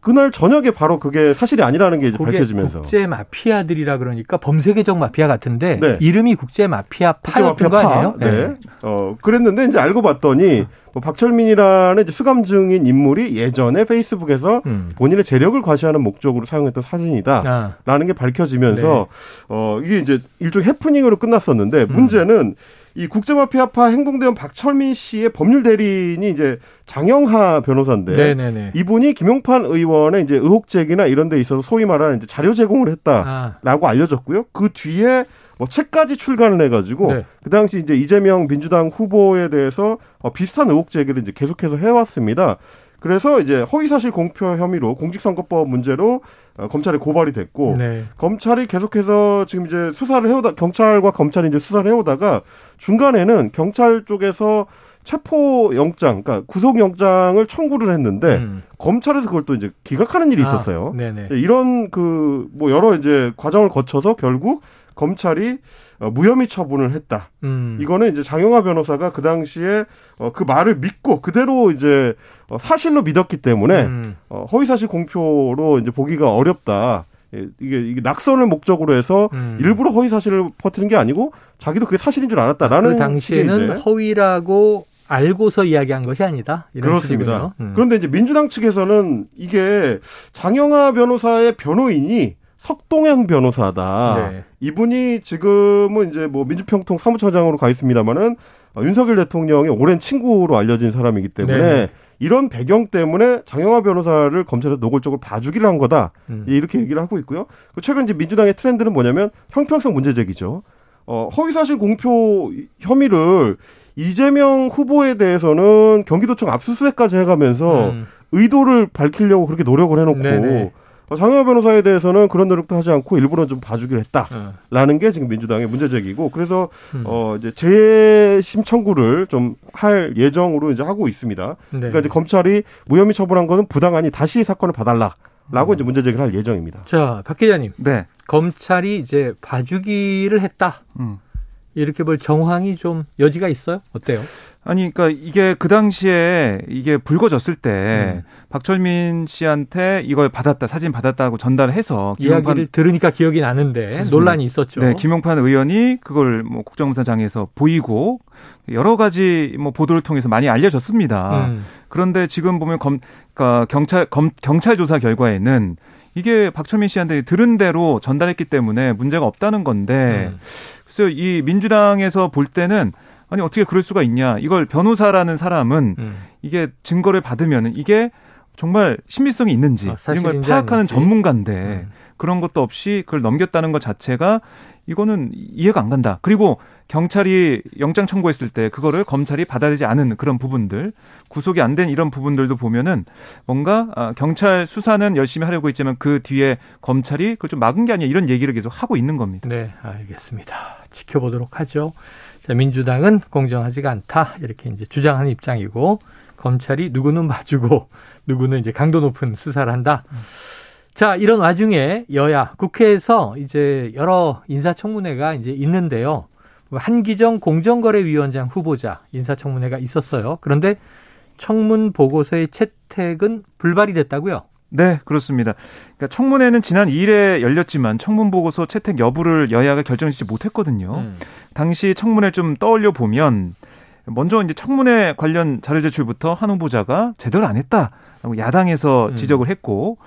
그날 저녁에 바로 그게 사실이 아니라는 게 이제 밝혀지면서 국제 마피아들이라 그러니까 범세계적 마피아 같은데 네. 이름이 국제 마피아 파였던 거 아니에요? 네. 네. 어 그랬는데 이제 알고 봤더니 뭐 박철민이라는 이제 수감 중인 인물이 예전에 페이스북에서 음. 본인의 재력을 과시하는 목적으로 사용했던 사진이다라는 아. 게 밝혀지면서 네. 어 이게 이제 일종의 해프닝으로 끝났었는데 문제는 음. 이 국제마피아파 행동대원 박철민 씨의 법률 대리인이 이제 장영하 변호사인데 네네네. 이분이 김용판 의원의 이제 의혹 제기나 이런 데 있어서 소위 말하는 이제 자료 제공을 했다라고 아. 알려졌고요. 그 뒤에 뭐 책까지 출간을 해가지고 네. 그 당시 이제 이재명 민주당 후보에 대해서 어, 비슷한 의혹 제기를 이제 계속해서 해왔습니다. 그래서 이제 허위사실 공표 혐의로 공직선거법 문제로 어, 검찰에 고발이 됐고 네. 검찰이 계속해서 지금 이제 수사를 해오다 경찰과 검찰이 이제 수사를 해오다가 중간에는 경찰 쪽에서 체포 영장, 그러니까 구속 영장을 청구를 했는데 음. 검찰에서 그걸 또 이제 기각하는 일이 아, 있었어요. 아, 이런 그 뭐 여러 이제 과정을 거쳐서 결국 검찰이 어, 무혐의 처분을 했다. 음. 이거는 이제 장영화 변호사가 그 당시에 어, 그 말을 믿고 그대로 이제 어, 사실로 믿었기 때문에 음. 어, 허위사실 공표로 이제 보기가 어렵다. 예, 이게, 이게 낙선을 목적으로 해서 음. 일부러 허위 사실을 퍼뜨린 게 아니고 자기도 그게 사실인 줄 알았다라는 그 당시에는 허위라고 알고서 이야기한 것이 아니다. 그렇습니다. 음. 그런데 이제 민주당 측에서는 이게 장영하 변호사의 변호인이 석동양 변호사다. 네. 이분이 지금은 이제 뭐 민주평통 사무처장으로 가 있습니다만은 어, 윤석열 대통령의 오랜 친구로 알려진 사람이기 때문에 네. 이런 배경 때문에 장영화 변호사를 검찰에서 노골적으로 봐주기를 한 거다. 음. 이렇게 얘기를 하고 있고요. 그 최근 이제 민주당의 트렌드는 뭐냐면 형평성 문제 제기죠. 어, 허위사실 공표 혐의를 이재명 후보에 대해서는 경기도청 압수수색까지 해가면서 음. 의도를 밝히려고 그렇게 노력을 해놓고 네네. 어, 장영하 변호사에 대해서는 그런 노력도 하지 않고 일부러 좀 봐주기로 했다라는 게 지금 민주당의 문제 제기고 그래서 음. 어 이제 재심 청구를 좀 할 예정으로 이제 하고 있습니다. 네. 그러니까 이제 검찰이 무혐의 처분한 거는 부당하니 다시 사건을 봐달라. 라고 음. 이제 문제 제기를 할 예정입니다. 자, 박 기자님. 네. 검찰이 이제 봐주기를 했다. 음. 이렇게 볼 정황이 좀 여지가 있어요? 어때요? 아니, 그러니까 이게 그 당시에 이게 불거졌을 때 음. 박철민 씨한테 이걸 받았다, 사진 받았다고 전달해서 이야기를 들으니까 기억이 나는데 논란이 있었죠. 네, 김용판 의원이 그걸 뭐 국정감사장에서 보이고 여러 가지 뭐 보도를 통해서 많이 알려졌습니다. 음. 그런데 지금 보면 검, 그러니까 경찰 검, 경찰 조사 결과에는 이게 박철민 씨한테 들은 대로 전달했기 때문에 문제가 없다는 건데 음. 그래서 이 민주당에서 볼 때는 아니 어떻게 그럴 수가 있냐. 이걸 변호사라는 사람은 음. 이게 증거를 받으면은 이게 정말 신빙성이 있는지 아, 이런 걸 파악하는 아닌지. 전문가인데 음. 그런 것도 없이 그걸 넘겼다는 것 자체가 이거는 이해가 안 간다. 그리고 경찰이 영장 청구했을 때 그거를 검찰이 받아들이지 않은 그런 부분들, 구속이 안 된 이런 부분들도 보면은 뭔가 아, 경찰 수사는 열심히 하려고 했지만 그 뒤에 검찰이 그걸 좀 막은 게 아니야 이런 얘기를 계속 하고 있는 겁니다. 네, 알겠습니다. 지켜보도록 하죠. 자, 민주당은 공정하지가 않다. 이렇게 이제 주장하는 입장이고, 검찰이 누구는 봐주고, 누구는 이제 강도 높은 수사를 한다. 자, 이런 와중에 여야, 국회에서 이제 여러 인사청문회가 이제 있는데요. 한기정 공정거래위원장 후보자 인사청문회가 있었어요. 그런데 청문 보고서의 채택은 불발이 됐다고요? 네, 그렇습니다. 그러니까 청문회는 지난 2일에 열렸지만 청문 보고서 채택 여부를 여야가 결정짓지 못했거든요. 음. 당시 청문회 좀 떠올려 보면 먼저 이제 청문회 관련 자료 제출부터 한 후보자가 제대로 안 했다. 야당에서 음. 지적을 했고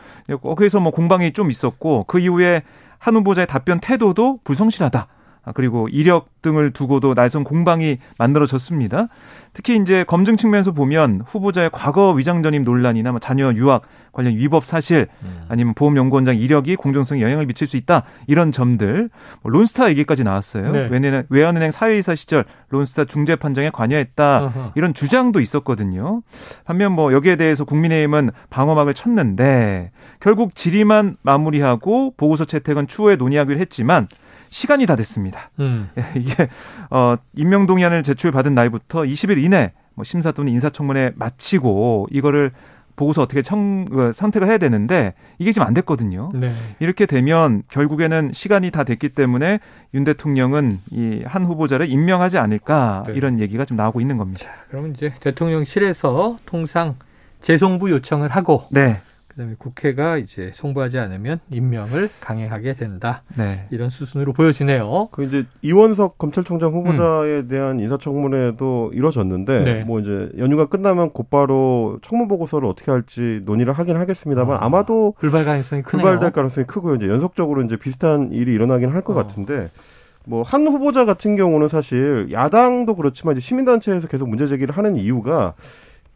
거기서 뭐 공방이 좀 있었고 그 이후에 한 후보자의 답변 태도도 불성실하다. 아, 그리고 이력 등을 두고도 날선 공방이 만들어졌습니다. 특히 이제 검증 측면에서 보면 후보자의 과거 위장 전입 논란이나 뭐 자녀 유학 관련 위법 사실 음. 아니면 보험연구원장 이력이 공정성에 영향을 미칠 수 있다 이런 점들 뭐 론스타 얘기까지 나왔어요. 네. 외환은행 사회이사 시절 론스타 중재 판정에 관여했다 어허. 이런 주장도 있었거든요. 반면 뭐 여기에 대해서 국민의힘은 방어막을 쳤는데 결국 질의만 마무리하고 보고서 채택은 추후에 논의하기로 했지만 시간이 다 됐습니다. 음. 예, 이게 어 임명 동의안을 제출받은 날부터 20일 이내 뭐 심사 또는 인사청문회 마치고 이거를 보고서 어떻게 청, 그, 선택을 해야 되는데 이게 지금 안 됐거든요. 네. 이렇게 되면 결국에는 시간이 다 됐기 때문에 윤 대통령은 이 한 후보자를 임명하지 않을까 네. 이런 얘기가 좀 나오고 있는 겁니다. 자, 그러면 이제 대통령실에서 통상 재송부 요청을 하고 네. 그다음에 국회가 이제 송부하지 않으면 임명을 강행하게 된다. 네. 이런 수순으로 보여지네요. 그 이제 이원석 검찰총장 후보자에 음. 대한 인사청문회도 이루어졌는데 네. 뭐 이제 연휴가 끝나면 곧바로 청문 보고서를 어떻게 할지 논의를 하긴 하겠습니다만 아, 마도 불발 가능성이 크네요. 불발될 가능성이 크고요. 이제 연속적으로 이제 비슷한 일이 일어나긴 할것 어. 같은데 뭐한 후보자 같은 경우는 사실 야당도 그렇지만 이제 시민단체에서 계속 문제 제기를 하는 이유가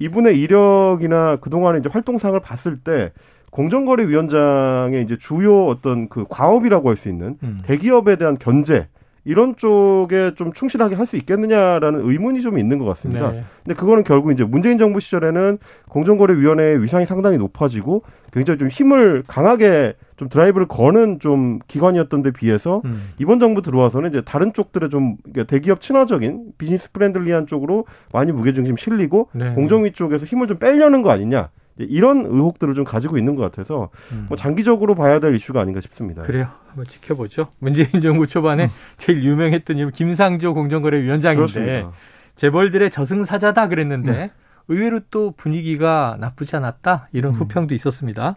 이분의 이력이나 그동안의 이제 활동상을 봤을 때 공정거래위원장의 이제 주요 어떤 그 과업이라고 할 수 있는 음. 대기업에 대한 견제 이런 쪽에 좀 충실하게 할 수 있겠느냐라는 의문이 좀 있는 것 같습니다. 네. 근데 그거는 결국 이제 문재인 정부 시절에는 공정거래위원회의 위상이 상당히 높아지고 굉장히 좀 힘을 강하게 좀 드라이브를 거는 좀 기관이었던 데 비해서 음. 이번 정부 들어와서는 이제 다른 쪽들의 좀 대기업 친화적인 business friendly한 쪽으로 많이 무게중심 실리고 네. 공정위 쪽에서 힘을 좀 빼려는 거 아니냐. 이런 의혹들을 좀 가지고 있는 것 같아서 음. 뭐 장기적으로 봐야 될 이슈가 아닌가 싶습니다. 그래요. 한번 지켜보죠. 문재인 정부 초반에 음. 제일 유명했던 이름 김상조 공정거래위원장인데 그렇습니다. 재벌들의 저승사자다 그랬는데 네. 의외로 또 분위기가 나쁘지 않았다 이런 음. 후평도 있었습니다.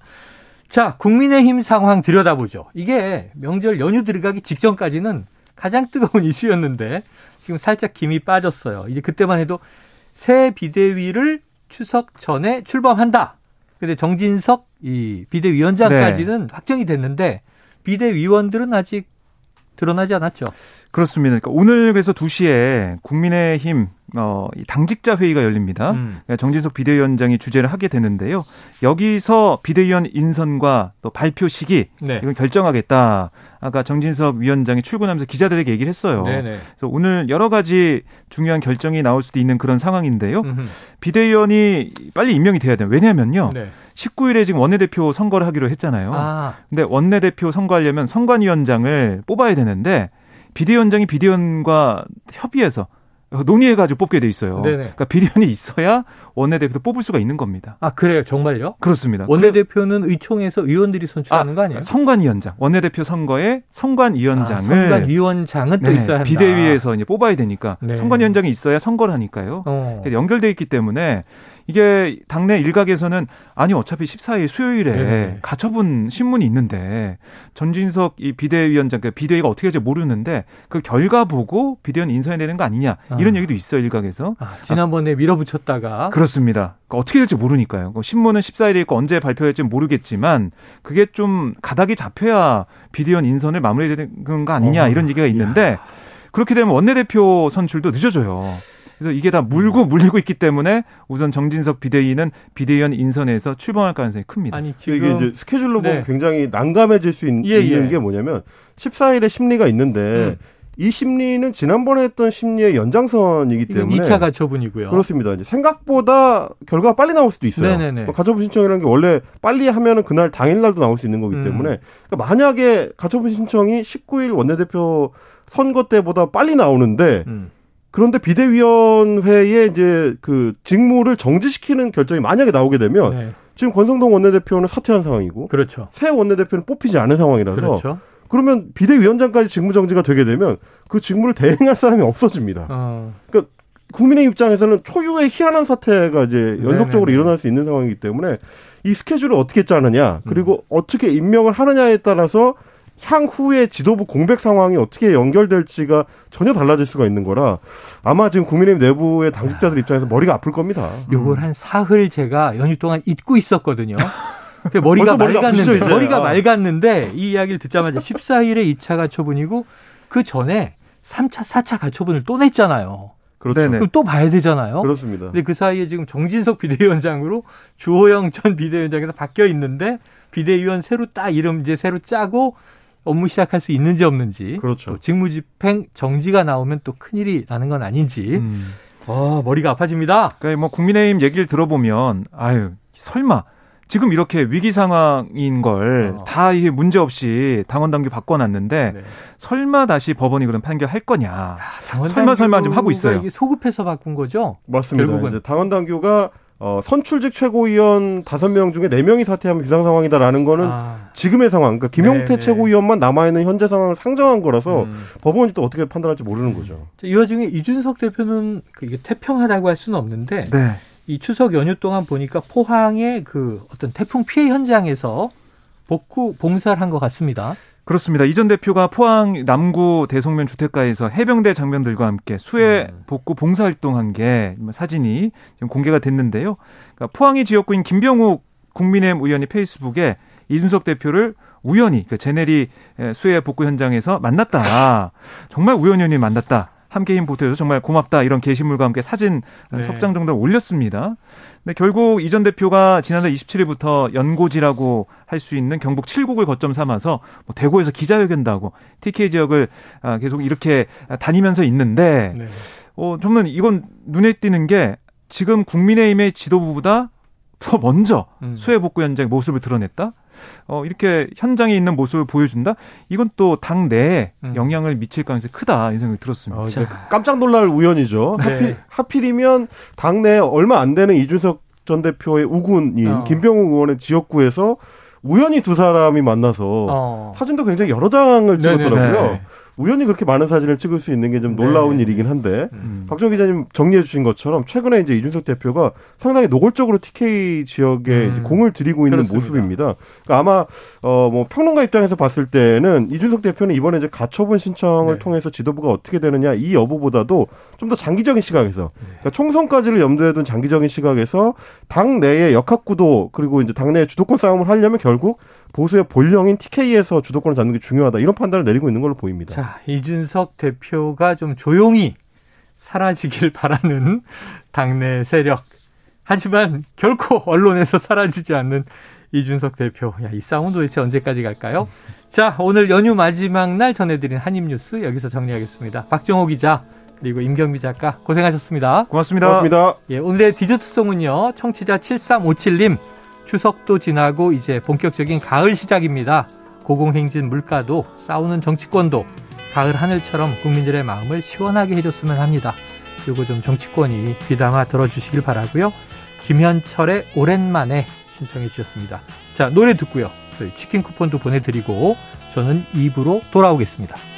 자, 국민의힘 상황 들여다보죠. 이게 명절 연휴 들어가기 직전까지는 가장 뜨거운 이슈였는데 지금 살짝 김이 빠졌어요. 이제 그때만 해도 새 비대위를 추석 전에 출범한다. 근데 정진석 이 비대위원장까지는 네. 확정이 됐는데 비대위원들은 아직 드러나지 않았죠. 그렇습니다. 그러니까 오늘 그래서 2시에 국민의힘 어, 당직자 회의가 열립니다. 음. 그러니까 정진석 비대위원장이 주재를 하게 되는데요. 여기서 비대위원 인선과 또 발표 시기 네. 이건 결정하겠다. 아까 정진석 위원장이 출근하면서 기자들에게 얘기를 했어요. 네네. 그래서 오늘 여러 가지 중요한 결정이 나올 수도 있는 그런 상황인데요. 음흠. 비대위원이 빨리 임명이 돼야 돼요. 왜냐면요. 네. 19일에 지금 원내대표 선거를 하기로 했잖아요. 아. 근데 원내대표 선거하려면 선관위원장을 뽑아야 되는데 비대위원장이 비대위원과 협의해서 논의해가지고 뽑게 돼 있어요. 네네. 그러니까 비대위원이 있어야 원내대표도 뽑을 수가 있는 겁니다. 아 그래요, 정말요? 그렇습니다. 원내대표는 의총에서 의원들이 선출하는 아, 거 아니에요? 선관위원장, 원내대표 선거에 선관위원장을 아, 선관위원장은 또 네, 있어야 한다. 비대위에서 이제 뽑아야 되니까 네. 선관위원장이 있어야 선거를 하니까요. 어. 연결돼 있기 때문에 이게 당내 일각에서는 아니 어차피 14일 수요일에 네. 가처분 신문이 있는데 전진석 이 비대위원장 그 비대위가 어떻게 할지 모르는데 그 결과 보고 비대위원 인사해야 되는 거 아니냐 이런 아. 얘기도 있어요 일각에서 아, 지난번에 아, 밀어붙였다가 그렇습니다. 그러니까 어떻게 될지 모르니까요. 그 신문은 14일에 있고 언제 발표할지 모르겠지만 그게 좀 가닥이 잡혀야 비대위원 인선을 마무리해야 되는 거 아니냐 어. 이런 얘기가 있는데 야. 그렇게 되면 원내대표 선출도 늦어져요. 그래서 이게 다 물고 음. 물리고 있기 때문에 우선 정진석 비대위는 비대위원 인선에서 출범할 가능성이 큽니다. 아니 지금 이게 이제 스케줄로 보면 네. 굉장히 난감해질 수 있, 예, 는 예. 게 뭐냐면 14일에 심리가 있는데 음. 이 심리는 지난번에 했던 심리의 연장선이기 때문에 2차 가처분이고요. 그렇습니다. 이제 생각보다 결과가 빨리 나올 수도 있어요. 네네네. 뭐 가처분 신청이라는 게 원래 빨리 하면은 그날 당일날도 나올 수 있는 거기 음. 때문에 음. 그러니까 만약에 가처분 신청이 19일 원내대표 선거 때보다 빨리 나오는데 음. 그런데 비대위원회에 이제 그 직무를 정지시키는 결정이 만약에 나오게 되면 네. 지금 권성동 원내대표는 사퇴한 상황이고 그렇죠. 새 원내대표는 뽑히지 않은 상황이라서 그렇죠. 그러면 비대위원장까지 직무 정지가 되게 되면 그 직무를 대행할 사람이 없어집니다. 어. 그러니까 국민의 입장에서는 초유의 희한한 사태가 이제 연속적으로 네네네. 일어날 수 있는 상황이기 때문에 이 스케줄을 어떻게 짜느냐 그리고 음. 어떻게 임명을 하느냐에 따라서 향후에 지도부 공백 상황이 어떻게 연결될지가 전혀 달라질 수가 있는 거라 아마 지금 국민의힘 내부의 당직자들 입장에서 머리가 아플 겁니다. 요걸 한 사흘 제가 연휴 동안 잊고 있었거든요. 머리가 맑았는데 머리가 아. 맑았는데 이 이야기를 듣자마자 14일에 2차 가처분이고 그 전에 3차, 4차 가처분을 또 냈잖아요. 그렇죠. 그럼 또 봐야 되잖아요. 그렇습니다. 근데 그 사이에 지금 정진석 비대위원장으로 주호영 전 비대위원장에서 바뀌어 있는데 비대위원 새로 딱 이름 이제 새로 짜고 업무 시작할 수 있는지 없는지. 그렇죠. 또 직무집행 정지가 나오면 또 큰일이 나는 건 아닌지. 음. 어, 머리가 아파집니다. 그러니까 뭐 국민의힘 얘기를 들어보면 아유 설마 지금 이렇게 위기 상황인 걸다 어. 이게 문제 없이 당원 당규 바꿔놨는데 네. 설마 다시 법원이 그런 판결할 거냐? 야, 설마 설마 좀 하고 있어요. 이게 소급해서 바꾼 거죠? 맞습니다. 결국은. 이제 당원 당규가 어, 선출직 최고위원 다섯 명 중에 네명이 사퇴하면 비상 상황이다라는 거는 아. 지금의 상황, 그러니까 김용태 네네. 네. 최고위원만 남아있는 현재 상황을 상정한 거라서 음. 법원이 또 어떻게 판단할지 모르는 거죠. 이 와중에 이준석 대표는 이게 태평하다고 할 수는 없는데 네. 이 추석 연휴 동안 보니까 포항의 그 어떤 태풍 피해 현장에서 복구 봉사를 한 것 같습니다. 그렇습니다. 이전 대표가 포항 남구 대성면 주택가에서 해병대 장병들과 함께 수해 음. 복구 봉사 활동한 게 사진이 지금 공개가 됐는데요. 그러니까 포항의 지역구인 김병욱 국민의힘 의원이 페이스북에 이준석 대표를 우연히 그 제네리 수해 복구 현장에서 만났다. 정말 우연히 만났다. 함께 힘 보태줘서 정말 고맙다 이런 게시물과 함께 사진 네. 석장 정도 올렸습니다. 근데 결국 이 전 대표가 지난달 27일부터 연고지라고 할 수 있는 경북 7국을 거점 삼아서 뭐 대구에서 기자회견도 하고 TK 지역을 아, 계속 이렇게 다니면서 있는데 네. 어 정말 이건 눈에 띄는 게 지금 국민의힘의 지도부보다 더 먼저 음. 수해 복구 현장 모습을 드러냈다. 어, 이렇게 현장에 있는 모습을 보여준다? 이건 또 당 내에 음. 영향을 미칠 가능성이 크다, 이 생각이 들었습니다. 어, 깜짝 놀랄 우연이죠. 네. 하필, 하필이면 당내에 얼마 안 되는 이준석 전 대표의 우군인 어. 김병욱 의원의 지역구에서 우연히 두 사람이 만나서 어. 사진도 굉장히 여러 장을 찍었더라고요. 네네. 우연히 그렇게 많은 사진을 찍을 수 있는 게좀 네. 놀라운 네. 일이긴 한데 음. 박정 기자님 정리해 주신 것처럼 최근에 이제 이준석 대표가 상당히 노골적으로 TK 지역에 음. 공을 들이고 있는 그렇습니다. 모습입니다. 그러니까 아마 어 뭐 평론가 입장에서 봤을 때는 이준석 대표는 이번에 이제 가처분 신청을 네. 통해서 지도부가 어떻게 되느냐 이 여부보다도 좀 더 장기적인 시각에서 네. 그러니까 총선까지를 염두에 둔 장기적인 시각에서 당 내의 역학 구도 그리고 이제 당내 주도권 싸움을 하려면 결국 보수의 본령인 TK에서 주도권을 잡는 게 중요하다 이런 판단을 내리고 있는 걸로 보입니다. 자 이준석 대표가 좀 조용히 사라지길 바라는 당내 세력. 하지만 결코 언론에서 사라지지 않는 이준석 대표. 야, 이 싸움은 도대체 언제까지 갈까요? 자, 오늘 연휴 마지막 날 전해드린 한입뉴스 여기서 정리하겠습니다. 박정호 기자, 그리고 임경미 작가 고생하셨습니다. 고맙습니다. 고맙습니다. 예, 오늘의 디저트송은요, 청취자 7357님, 추석도 지나고 이제 본격적인 가을 시작입니다. 고공행진 물가도 싸우는 정치권도 가을 하늘처럼 국민들의 마음을 시원하게 해줬으면 합니다. 그리고 좀 정치권이 귀담아 들어주시길 바라고요. 김현철의 오랜만에 신청해 주셨습니다. 자 노래 듣고요. 저희 치킨 쿠폰도 보내드리고 저는 입으로 돌아오겠습니다.